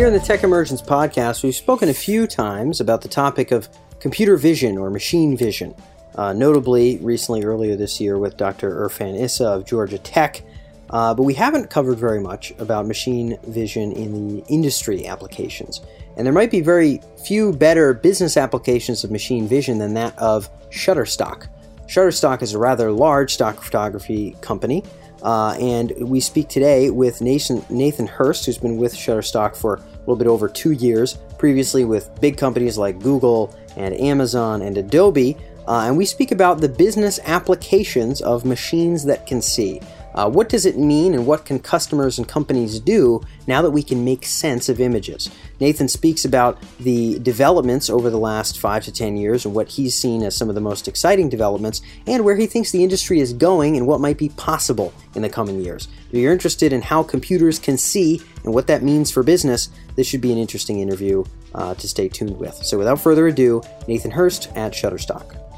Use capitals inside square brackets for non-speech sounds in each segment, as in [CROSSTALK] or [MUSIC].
Here in the Tech Emergence podcast, we've spoken a few times about the topic of computer vision or machine vision, uh, notably recently earlier this year with Dr. Irfan Essa of Georgia Tech. Uh, but we haven't covered very much about machine vision in the industry applications. And there might be very few better business applications of machine vision than that of Shutterstock. Shutterstock is a rather large stock photography company uh, and we speak today with Nathan, Nathan Hurst, who's been with Shutterstock for a little bit over two years, previously with big companies like Google and Amazon and Adobe. Uh, and we speak about the business applications of machines that can see. Uh, what does it mean, and what can customers and companies do now that we can make sense of images? Nathan speaks about the developments over the last five to ten years and what he's seen as some of the most exciting developments, and where he thinks the industry is going and what might be possible in the coming years. If you're interested in how computers can see and what that means for business, this should be an interesting interview uh, to stay tuned with. So, without further ado, Nathan Hurst at Shutterstock.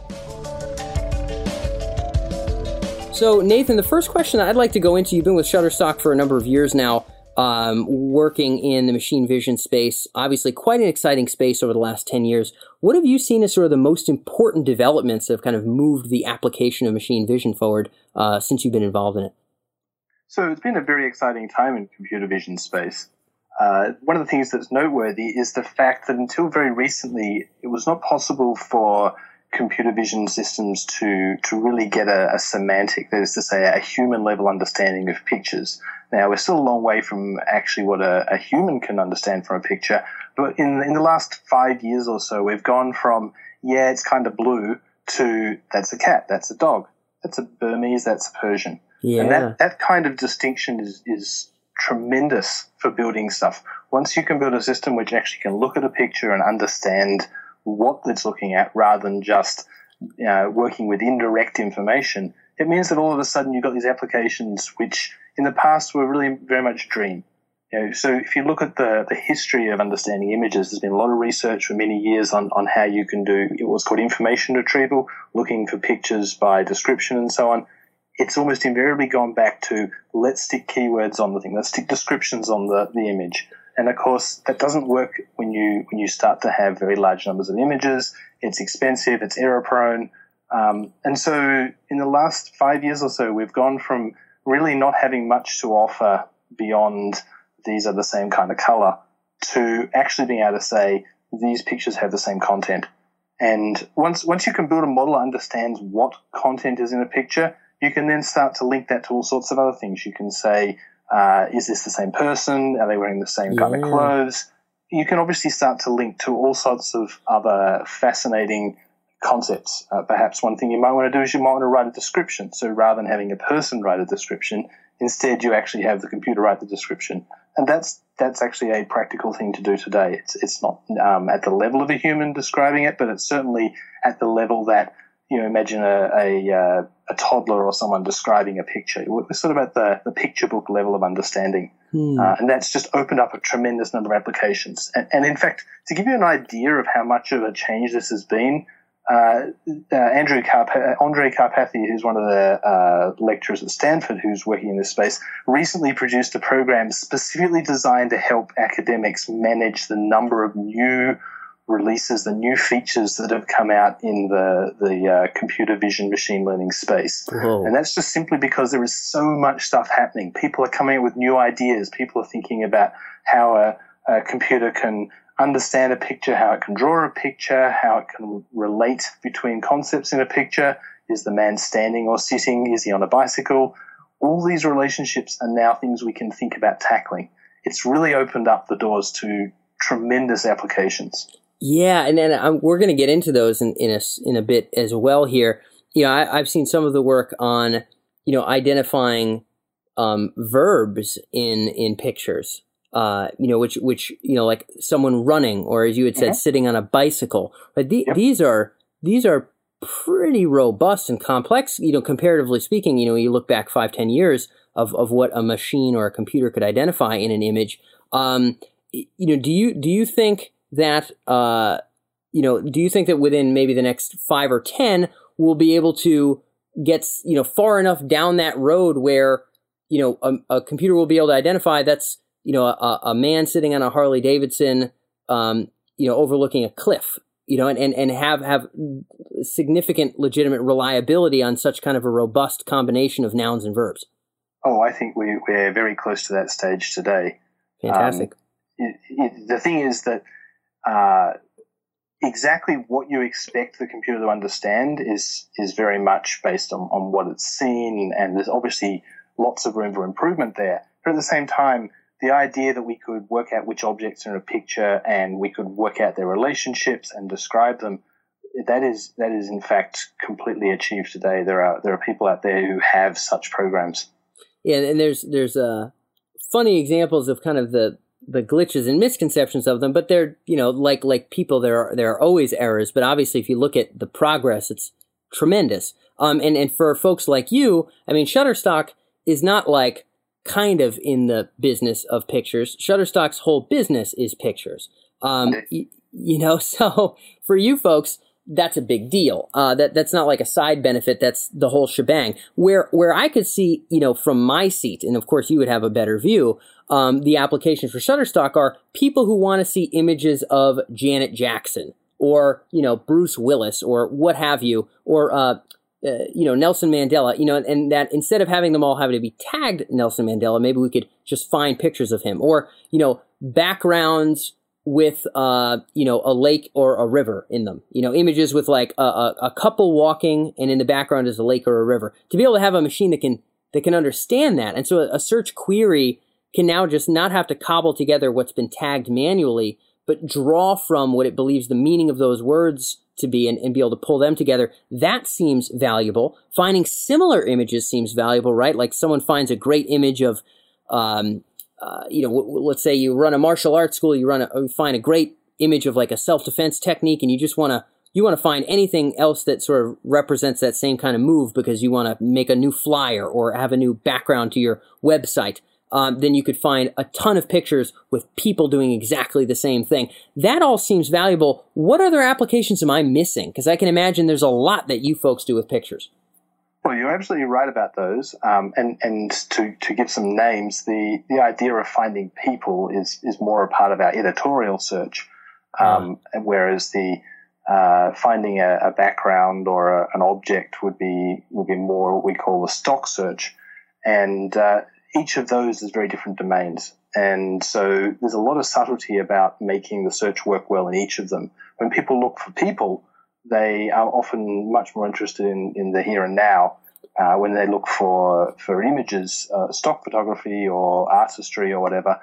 So, Nathan, the first question I'd like to go into you've been with Shutterstock for a number of years now, um, working in the machine vision space. Obviously, quite an exciting space over the last 10 years. What have you seen as sort of the most important developments that have kind of moved the application of machine vision forward uh, since you've been involved in it? So, it's been a very exciting time in computer vision space. Uh, one of the things that's noteworthy is the fact that until very recently, it was not possible for computer vision systems to to really get a, a, semantic, that is to say, a human level understanding of pictures. Now we're still a long way from actually what a, a human can understand from a picture, but in in the last five years or so, we've gone from yeah, it's kind of blue to that's a cat, that's a dog, that's a Burmese, that's a Persian, yeah. and that that kind of distinction is is tremendous for building stuff. Once you can build a system which actually can look at a picture and understand what it's looking at rather than just you know, working with indirect information, it means that all of a sudden you've got these applications which in the past were really very much dream. You know, so if you look at the, the history of understanding images, there's been a lot of research for many years on, on how you can do what's called information retrieval, looking for pictures by description and so on. It's almost invariably gone back to let's stick keywords on the thing, let's stick descriptions on the, the image. And of course, that doesn't work when you when you start to have very large numbers of images. It's expensive. It's error prone. Um, and so, in the last five years or so, we've gone from really not having much to offer beyond these are the same kind of color to actually being able to say these pictures have the same content. And once once you can build a model that understands what content is in a picture, you can then start to link that to all sorts of other things. You can say uh, is this the same person? Are they wearing the same kind of clothes? You can obviously start to link to all sorts of other fascinating concepts. Uh, perhaps one thing you might want to do is you might want to write a description. So rather than having a person write a description, instead you actually have the computer write the description. And that's that's actually a practical thing to do today. It's it's not um, at the level of a human describing it, but it's certainly at the level that you know, imagine a, a, uh, a, toddler or someone describing a picture. We're sort of at the, the picture book level of understanding. Hmm. Uh, and that's just opened up a tremendous number of applications. And, and, in fact, to give you an idea of how much of a change this has been, uh, uh Andrew Karp- Andrej Karpathy, who's one of the uh, lecturers at Stanford who's working in this space, recently produced a program specifically designed to help academics manage the number of new releases, the new features that have come out in the the uh, computer vision machine learning space, Whoa. and that's just simply because there is so much stuff happening. People are coming up with new ideas. People are thinking about how a, a computer can understand a picture, how it can draw a picture, how it can relate between concepts in a picture. Is the man standing or sitting? Is he on a bicycle? All these relationships are now things we can think about tackling. It's really opened up the doors to tremendous applications. Yeah, and then I'm, we're going to get into those in, in a in a bit as well here. You know, I, have seen some of the work on you know identifying um, verbs in in pictures. Uh, you know, which which you know, like someone running, or as you had said, mm-hmm. sitting on a bicycle. But the, yep. these are these are pretty robust and complex. You know, comparatively speaking, you know, you look back five, ten years of of what a machine or a computer could identify in an image. Um, you know, do you do you think that uh, you know, do you think that within maybe the next five or ten, we'll be able to get you know far enough down that road where you know a, a computer will be able to identify that's you know, a, a man sitting on a Harley Davidson, um, you know, overlooking a cliff, you know, and, and, and have, have significant legitimate reliability on such kind of a robust combination of nouns and verbs. Oh, I think we, we're very close to that stage today. Fantastic. Um, it, it, the thing is that uh, exactly what you expect the computer to understand is is very much based on, on what it's seen, and there's obviously lots of room for improvement there. But at the same time, the idea that we could work out which objects are in a picture and we could work out their relationships and describe them, that is that is in fact completely achieved today. There are there are people out there who have such programs. Yeah, and there's there's uh, funny examples of kind of the the glitches and misconceptions of them, but they're you know like like people there are there are always errors, but obviously if you look at the progress, it's tremendous. Um, and and for folks like you, I mean, Shutterstock is not like kind of in the business of pictures. Shutterstock's whole business is pictures. Um, y- you know, [LAUGHS] so for you folks, that's a big deal. Uh, that that's not like a side benefit. That's the whole shebang. Where where I could see, you know, from my seat, and of course you would have a better view. Um, the applications for Shutterstock are people who want to see images of Janet Jackson or you know Bruce Willis or what have you, or uh, uh, you know Nelson Mandela. You know, and that instead of having them all having to be tagged Nelson Mandela, maybe we could just find pictures of him or you know backgrounds with uh, you know a lake or a river in them. You know, images with like a, a, a, couple walking, and in the background is a lake or a river. To be able to have a machine that can that can understand that, and so a, a search query can now just not have to cobble together what's been tagged manually, but draw from what it believes the meaning of those words to be and, and be able to pull them together. That seems valuable. Finding similar images seems valuable, right? Like someone finds a great image of um, uh, you know, w- w- let's say you run a martial arts school, you run a, you find a great image of like a self defense technique, and you just want to you want to find anything else that sort of represents that same kind of move because you want to make a new flyer or have a new background to your website. Um, then you could find a ton of pictures with people doing exactly the same thing. That all seems valuable. What other applications am I missing? Because I can imagine there's a lot that you folks do with pictures. Well, you're absolutely right about those. Um, and and to, to give some names, the, the idea of finding people is, is more a part of our editorial search, um, mm. whereas the uh, finding a, a, background or a, an object would be would be more what we call a stock search. And uh, each of those is very different domains. And so there's a lot of subtlety about making the search work well in each of them. When people look for people, they are often much more interested in, in the here and now. Uh, when they look for for images, uh, stock photography or artistry or whatever,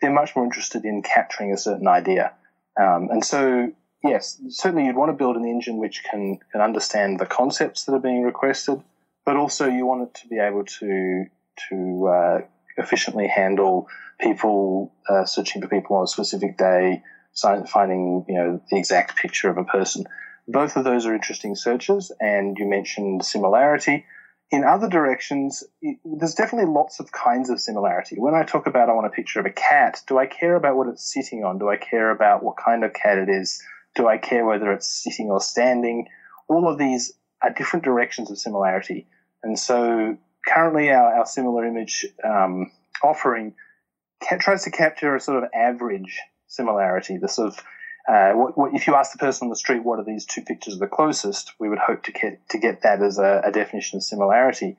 they're much more interested in capturing a certain idea. Um, and so, yes, certainly you'd want to build an engine which can can understand the concepts that are being requested, but also you want it to be able to to uh, efficiently handle people uh, searching for people on a specific day, finding you know the exact picture of a person. Both of those are interesting searches, and you mentioned similarity. In other directions, there's definitely lots of kinds of similarity. When I talk about I want a picture of a cat, do I care about what it's sitting on? Do I care about what kind of cat it is? Do I care whether it's sitting or standing? All of these are different directions of similarity. And so currently our, our similar image um, offering tries to capture a sort of average similarity, the sort of uh, what, what, if you ask the person on the street what are these two pictures the closest, we would hope to get to get that as a, a definition of similarity.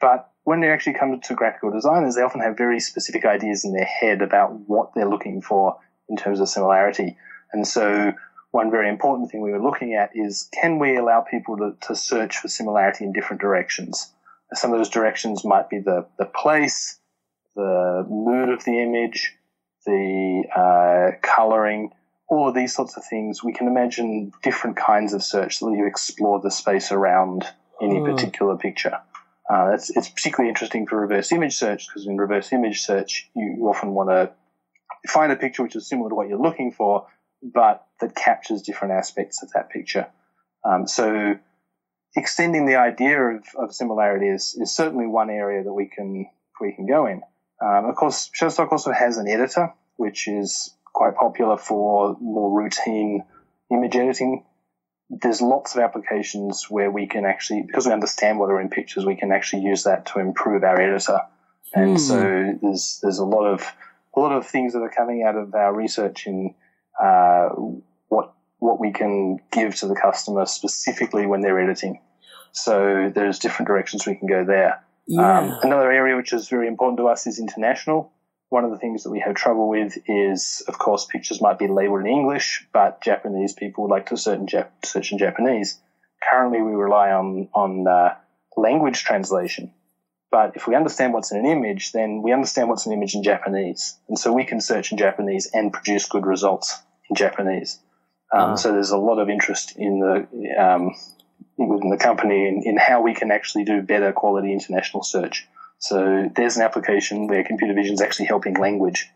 But when they actually come to graphical designers, they often have very specific ideas in their head about what they're looking for in terms of similarity. And so, one very important thing we were looking at is can we allow people to, to search for similarity in different directions? Some of those directions might be the, the place, the mood of the image, the uh, coloring, all of these sorts of things, we can imagine different kinds of search that you explore the space around any mm. particular picture. Uh, it's, it's particularly interesting for reverse image search because in reverse image search, you often want to find a picture which is similar to what you're looking for, but that captures different aspects of that picture. Um, so extending the idea of, of similarity is, is certainly one area that we can we can go in. Um, of course, Shutterstock also has an editor, which is quite popular for more routine image editing. There's lots of applications where we can actually, because we understand what are in pictures, we can actually use that to improve our editor. And hmm. so there's there's a lot of a lot of things that are coming out of our research in uh, what we can give to the customer specifically when they're editing. So there's different directions we can go there. Yeah. Um, another area which is very important to us is international. One of the things that we have trouble with is, of course, pictures might be labeled in English, but Japanese people would like to search in, Jap- search in Japanese. Currently, we rely on on uh, language translation. But if we understand what's in an image, then we understand what's in an image in Japanese, and so we can search in Japanese and produce good results in Japanese. Um, Ah. So there's a lot of interest in the um, within the company in, in how we can actually do better quality international search. So there's an application where computer vision is actually helping language.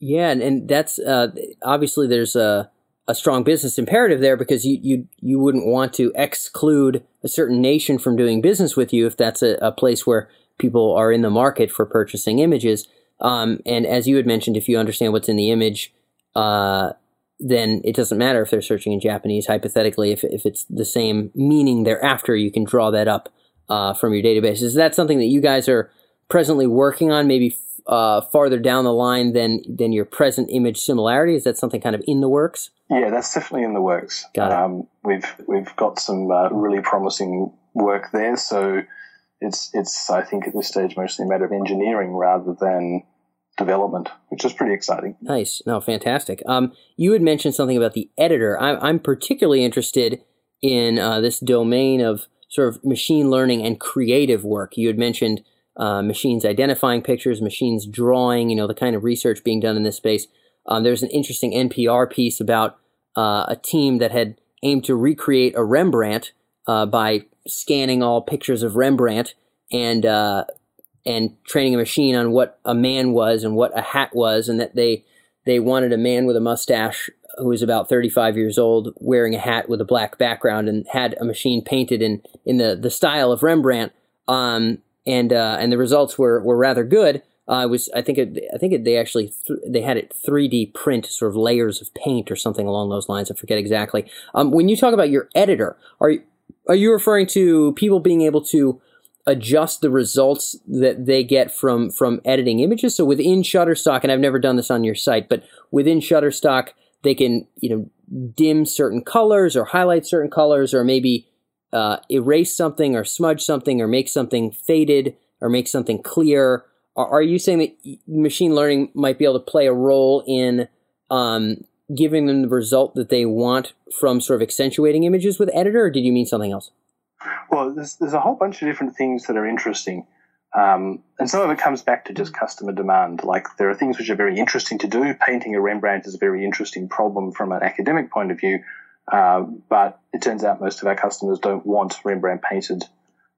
Yeah, and, and that's uh, obviously there's a, a strong business imperative there because you, you you wouldn't want to exclude a certain nation from doing business with you if that's a, a place where people are in the market for purchasing images. Um, and as you had mentioned, if you understand what's in the image, uh, then it doesn't matter if they're searching in Japanese. Hypothetically, if if it's the same meaning thereafter, you can draw that up uh, from your database. Is that something that you guys are presently working on? Maybe uh, farther down the line than than your present image similarity? Is that something kind of in the works? Yeah, that's definitely in the works. Got it. Um, we've we've got some uh, really promising work there. So it's it's I think at this stage mostly a matter of engineering rather than development, which is pretty exciting. Nice. No, fantastic. Um, you had mentioned something about the editor. I'm, I'm particularly interested in uh, this domain of sort of machine learning and creative work. You had mentioned uh, machines identifying pictures, machines drawing, you know, the kind of research being done in this space. Um, there's an interesting NPR piece about uh, a team that had aimed to recreate a Rembrandt uh, by scanning all pictures of Rembrandt and uh, and training a machine on what a man was and what a hat was, and that they they wanted a man with a mustache who was about 35 years old wearing a hat with a black background and had a machine painted in in the the style of Rembrandt. Um, and uh, and the results were were rather good. Uh, was I think it, I think it, they actually th- they had it 3D print sort of layers of paint or something along those lines. I forget exactly. Um, when you talk about your editor, are you, are you referring to people being able to adjust the results that they get from from editing images? So within Shutterstock, and I've never done this on your site, but within Shutterstock, they can you know dim certain colors or highlight certain colors or maybe uh, erase something or smudge something or make something faded or make something clear. Are, are you saying that machine learning might be able to play a role in um, giving them the result that they want from sort of accentuating images with editor, or did you mean something else? Well, there's, there's a whole bunch of different things that are interesting. Um, and some of it comes back to just customer demand. Like there are things which are very interesting to do. Painting a Rembrandt is a very interesting problem from an academic point of view. Uh, but it turns out most of our customers don't want Rembrandt painted.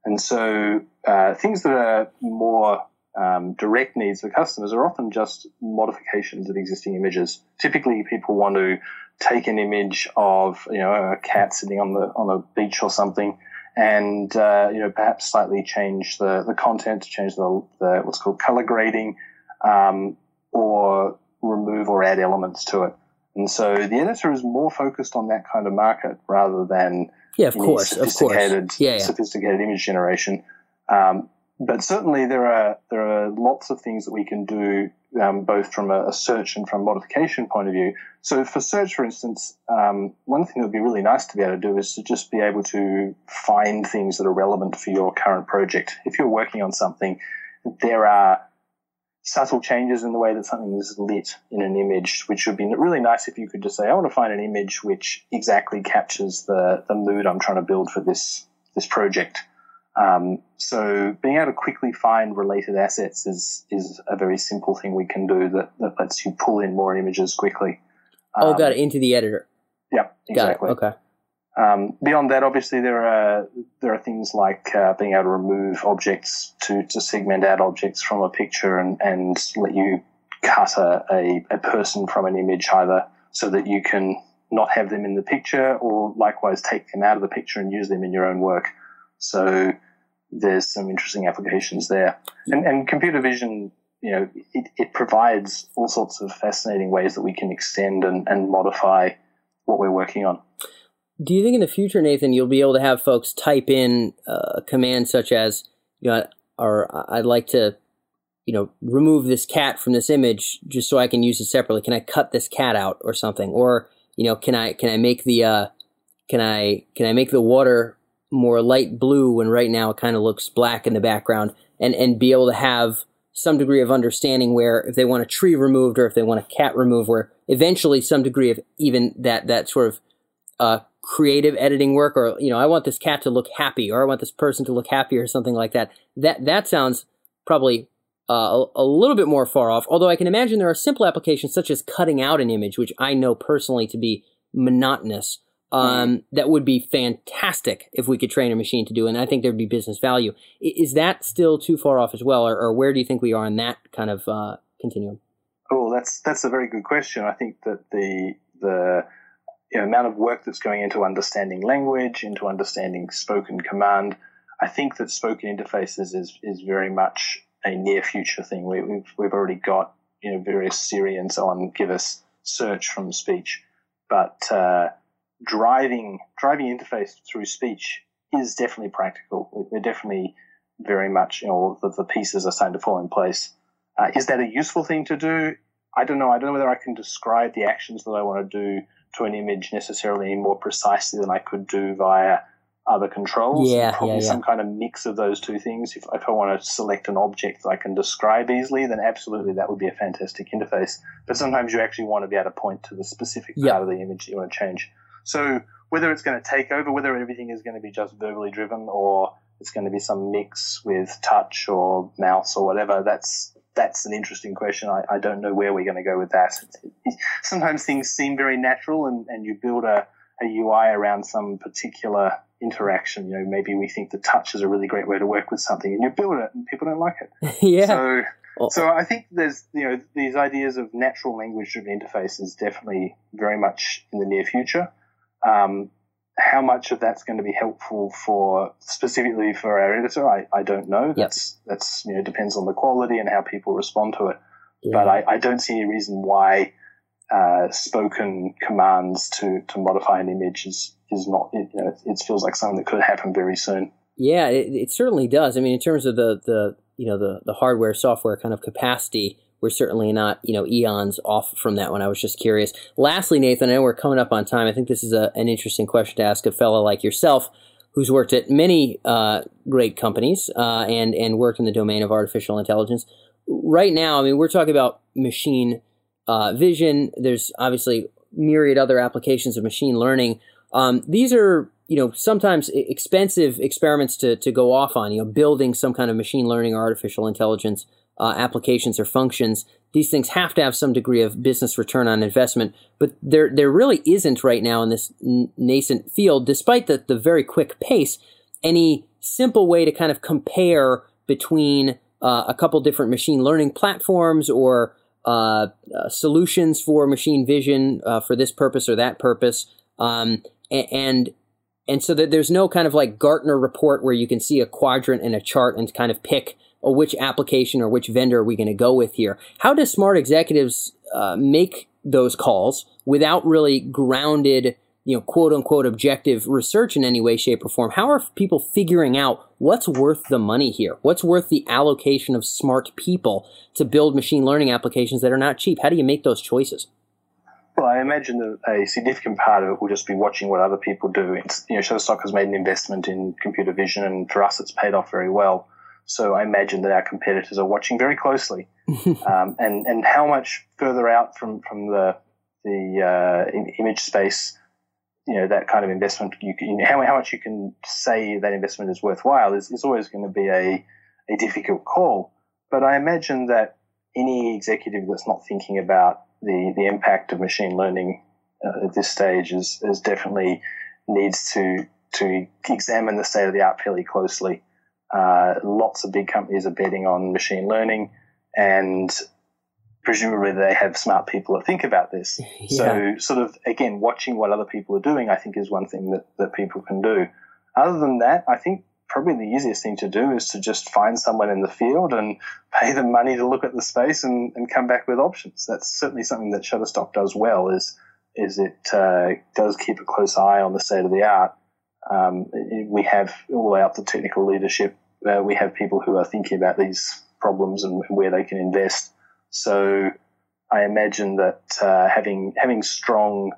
And so uh, things that are more um, direct needs for customers are often just modifications of existing images. Typically, people want to take an image of you know a cat sitting on the on a beach or something, and uh, you know perhaps slightly change the the content, change the, the what's called color grading, um, or remove or add elements to it. And so the editor is more focused on that kind of market rather than Yeah, of course, of course. sophisticated, Yeah, yeah. sophisticated image generation. Um, but certainly there are there are lots of things that we can do um, both from a, a search and from modification point of view. So for search, for instance, um, one thing that would be really nice to be able to do is to just be able to find things that are relevant for your current project. If you're working on something, there are subtle changes in the way that something is lit in an image, which would be really nice if you could just say, I want to find an image which exactly captures the, the mood I'm trying to build for this this project. Um, so being able to quickly find related assets is is a very simple thing we can do that, that lets you pull in more images quickly. oh, Um, got it into the editor. Yeah, exactly. Got it. Okay. Um, beyond that, obviously, there are there are things like uh, being able to remove objects to, to segment out objects from a picture and, and let you cut a, a, a person from an image either so that you can not have them in the picture or likewise take them out of the picture and use them in your own work. So there's some interesting applications there. And, and computer vision, you know, it, it provides all sorts of fascinating ways that we can extend and, and modify what we're working on. Do you think in the future, Nathan, you'll be able to have folks type in uh, commands such as, you know, or I'd like to you know, remove this cat from this image just so I can use it separately? Can I cut this cat out or something? Or, you know, can I, can I make the, uh, can I, can I make the water more light blue when right now it kind of looks black in the background and, and be able to have some degree of understanding where if they want a tree removed or if they want a cat removed, where eventually some degree of even that, that sort of, uh, creative editing work or, you know, I want this cat to look happy or I want this person to look happy or something like that. That, that sounds probably uh, a, a, little bit more far off. Although I can imagine there are simple applications such as cutting out an image, which I know personally to be monotonous. Um. That would be fantastic if we could train a machine to do, and I think there'd be business value. Is that still too far off as well, or, or where do you think we are in that kind of uh, continuum? Oh, that's that's a very good question. I think that the the you know, amount of work that's going into understanding language, into understanding spoken command, I think that spoken interfaces is is very much a near future thing. We, we've, we've already got you know various Siri and so on give us search from speech, but uh, driving driving interface through speech is definitely practical. We're definitely very much you know the, the pieces are starting to fall in place. Uh, is that a useful thing to do? I don't know. I don't know whether I can describe the actions that I want to do to an image necessarily more precisely than I could do via other controls. Yeah, probably yeah, yeah. some kind of mix of those two things. If, if I want to select an object that I can describe easily, then absolutely that would be a fantastic interface. But sometimes you actually want to be able to point to the specific part of the image that you want to change. So whether it's going to take over, whether everything is going to be just verbally driven, or it's going to be some mix with touch or mouse or whatever, that's that's an interesting question. I, I don't know where we're going to go with that. [LAUGHS] Sometimes things seem very natural, and, and you build a, a UI around some particular interaction. You know, maybe we think the touch is a really great way to work with something, and you build it, and people don't like it. [LAUGHS] yeah. So, oh. so I think there's you know these ideas of natural language driven interfaces definitely very much in the near future. Um, how much of that's going to be helpful for specifically for our editor, I, I don't know. Yep. That's that's you know depends on the quality and how people respond to it. Yeah. But I, I don't see any reason why uh, spoken commands to, to modify an image is, is not, it, you know, it feels like something that could happen very soon. Yeah, it, it certainly does. I mean, in terms of the, the you know the, the hardware software kind of capacity, we're certainly not you know eons off from that one. I was just curious. Lastly, Nathan, I know we're coming up on time. I think this is a, an interesting question to ask a fellow like yourself, who's worked at many uh, great companies uh, and and worked in the domain of artificial intelligence. Right now, I mean, we're talking about machine uh, vision. There's obviously myriad other applications of machine learning. Um, these are you know sometimes expensive experiments to, to go off on. You know, building some kind of machine learning or artificial intelligence uh, applications or functions. These things have to have some degree of business return on investment, but there there really isn't right now in this n- nascent field, despite the the very quick pace. Any simple way to kind of compare between uh, a couple different machine learning platforms or uh, uh, solutions for machine vision uh, for this purpose or that purpose, um, and and so that there's no kind of like Gartner report where you can see a quadrant and a chart and kind of pick oh, which application or which vendor are we going to go with here. How do smart executives uh, make those calls without really grounded you know, quote unquote objective research in any way, shape, or form. How are people figuring out what's worth the money here? What's worth the allocation of smart people to build machine learning applications that are not cheap? How do you make those choices? Well, I imagine that a significant part of it will just be watching what other people do. It's, you know, Shutterstock has made an investment in computer vision, and for us, it's paid off very well. So I imagine that our competitors are watching very closely, [LAUGHS] um, and and how much further out from from the the uh, image space you know that kind of investment you can how, how much you can say that investment is worthwhile is, is always going to be a, a difficult call. But i imagine that any executive that's not thinking about the, the impact of machine learning uh, at this stage is, is definitely needs to to examine the state of the art fairly closely uh, lots of big companies are betting on machine learning and presumably they have smart people that think about this. [LAUGHS] Yeah. So, sort of, again, watching what other people are doing, I think, is one thing that, that people can do. Other than that, I think probably the easiest thing to do is to just find someone in the field and [LAUGHS] pay them money to look at the space and, and come back with options. That's certainly something that Shutterstock does well. Is is it uh, does keep a close eye on the state of the art. Um, we have all the way up to technical leadership. Uh, we have people who are thinking about these problems and where they can invest. So I imagine that uh, having having strong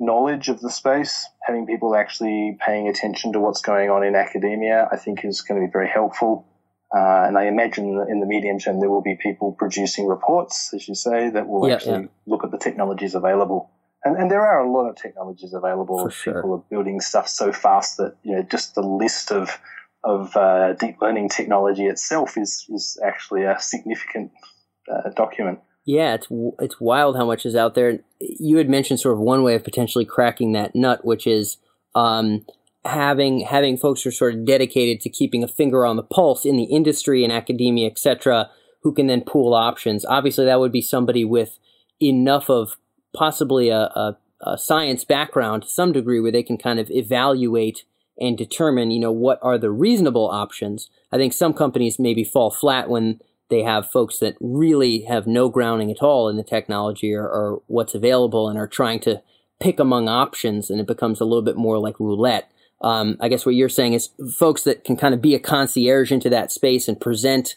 knowledge of the space, having people actually paying attention to what's going on in academia, I think is going to be very helpful. Uh, and I imagine that in the medium term there will be people producing reports, as you say, that will actually look at the technologies available. And, and, there are a lot of technologies available. For sure. People are building stuff so fast that you know just the list of of uh, deep learning technology itself is is actually a significant uh, document. Yeah, it's it's wild how much is out there. You had mentioned sort of one way of potentially cracking that nut, which is um, having having folks who are sort of dedicated to keeping a finger on the pulse in the industry and academia, etc., who can then pool options. Obviously, that would be somebody with enough of possibly a, a, a science background to some degree where they can kind of evaluate and determine, you know, what are the reasonable options. I think some companies maybe fall flat when they have folks that really have no grounding at all in the technology or, or what's available and are trying to pick among options, and it becomes a little bit more like roulette. Um, I guess what you're saying is folks that can kind of be a concierge into that space and present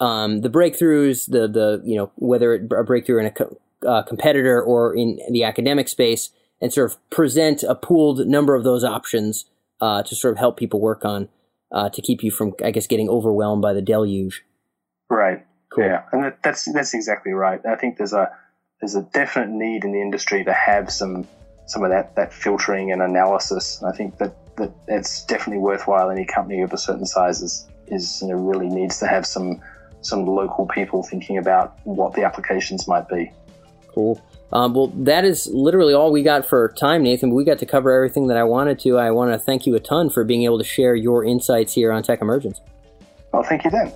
um, the breakthroughs, the the you know whether it, a breakthrough in a co- uh, competitor or in the academic space, and sort of present a pooled number of those options uh, to sort of help people work on uh, to keep you from, I guess, getting overwhelmed by the deluge. Right. Cool. Yeah, and that, that's that's exactly right. I think there's a there's a definite need in the industry to have some some of that that filtering and analysis. And I think that that it's definitely worthwhile. Any company of a certain size is is you know really needs to have some some local people thinking about what the applications might be. Cool. Um, well, that is literally all we got for time, Nathan. We got to cover everything that I wanted to. I want to thank you a ton for being able to share your insights here on Tech Emergence. Well, thank you, Dan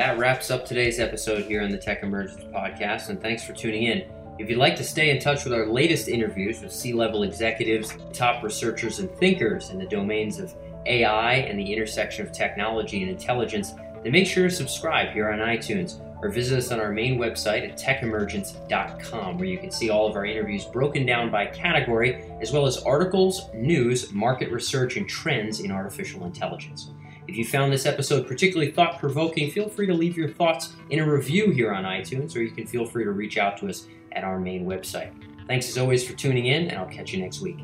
that wraps up today's episode here on the Tech Emergence podcast, and thanks for tuning in. If you'd like to stay in touch with our latest interviews with C level executives, top researchers, and thinkers in the domains of AI and the intersection of technology and intelligence, then make sure to subscribe here on iTunes or visit us on our main website at techemergence.com, where you can see all of our interviews broken down by category, as well as articles, news, market research, and trends in artificial intelligence. If you found this episode particularly thought provoking, feel free to leave your thoughts in a review here on iTunes, or you can feel free to reach out to us at our main website. Thanks as always for tuning in, and I'll catch you next week.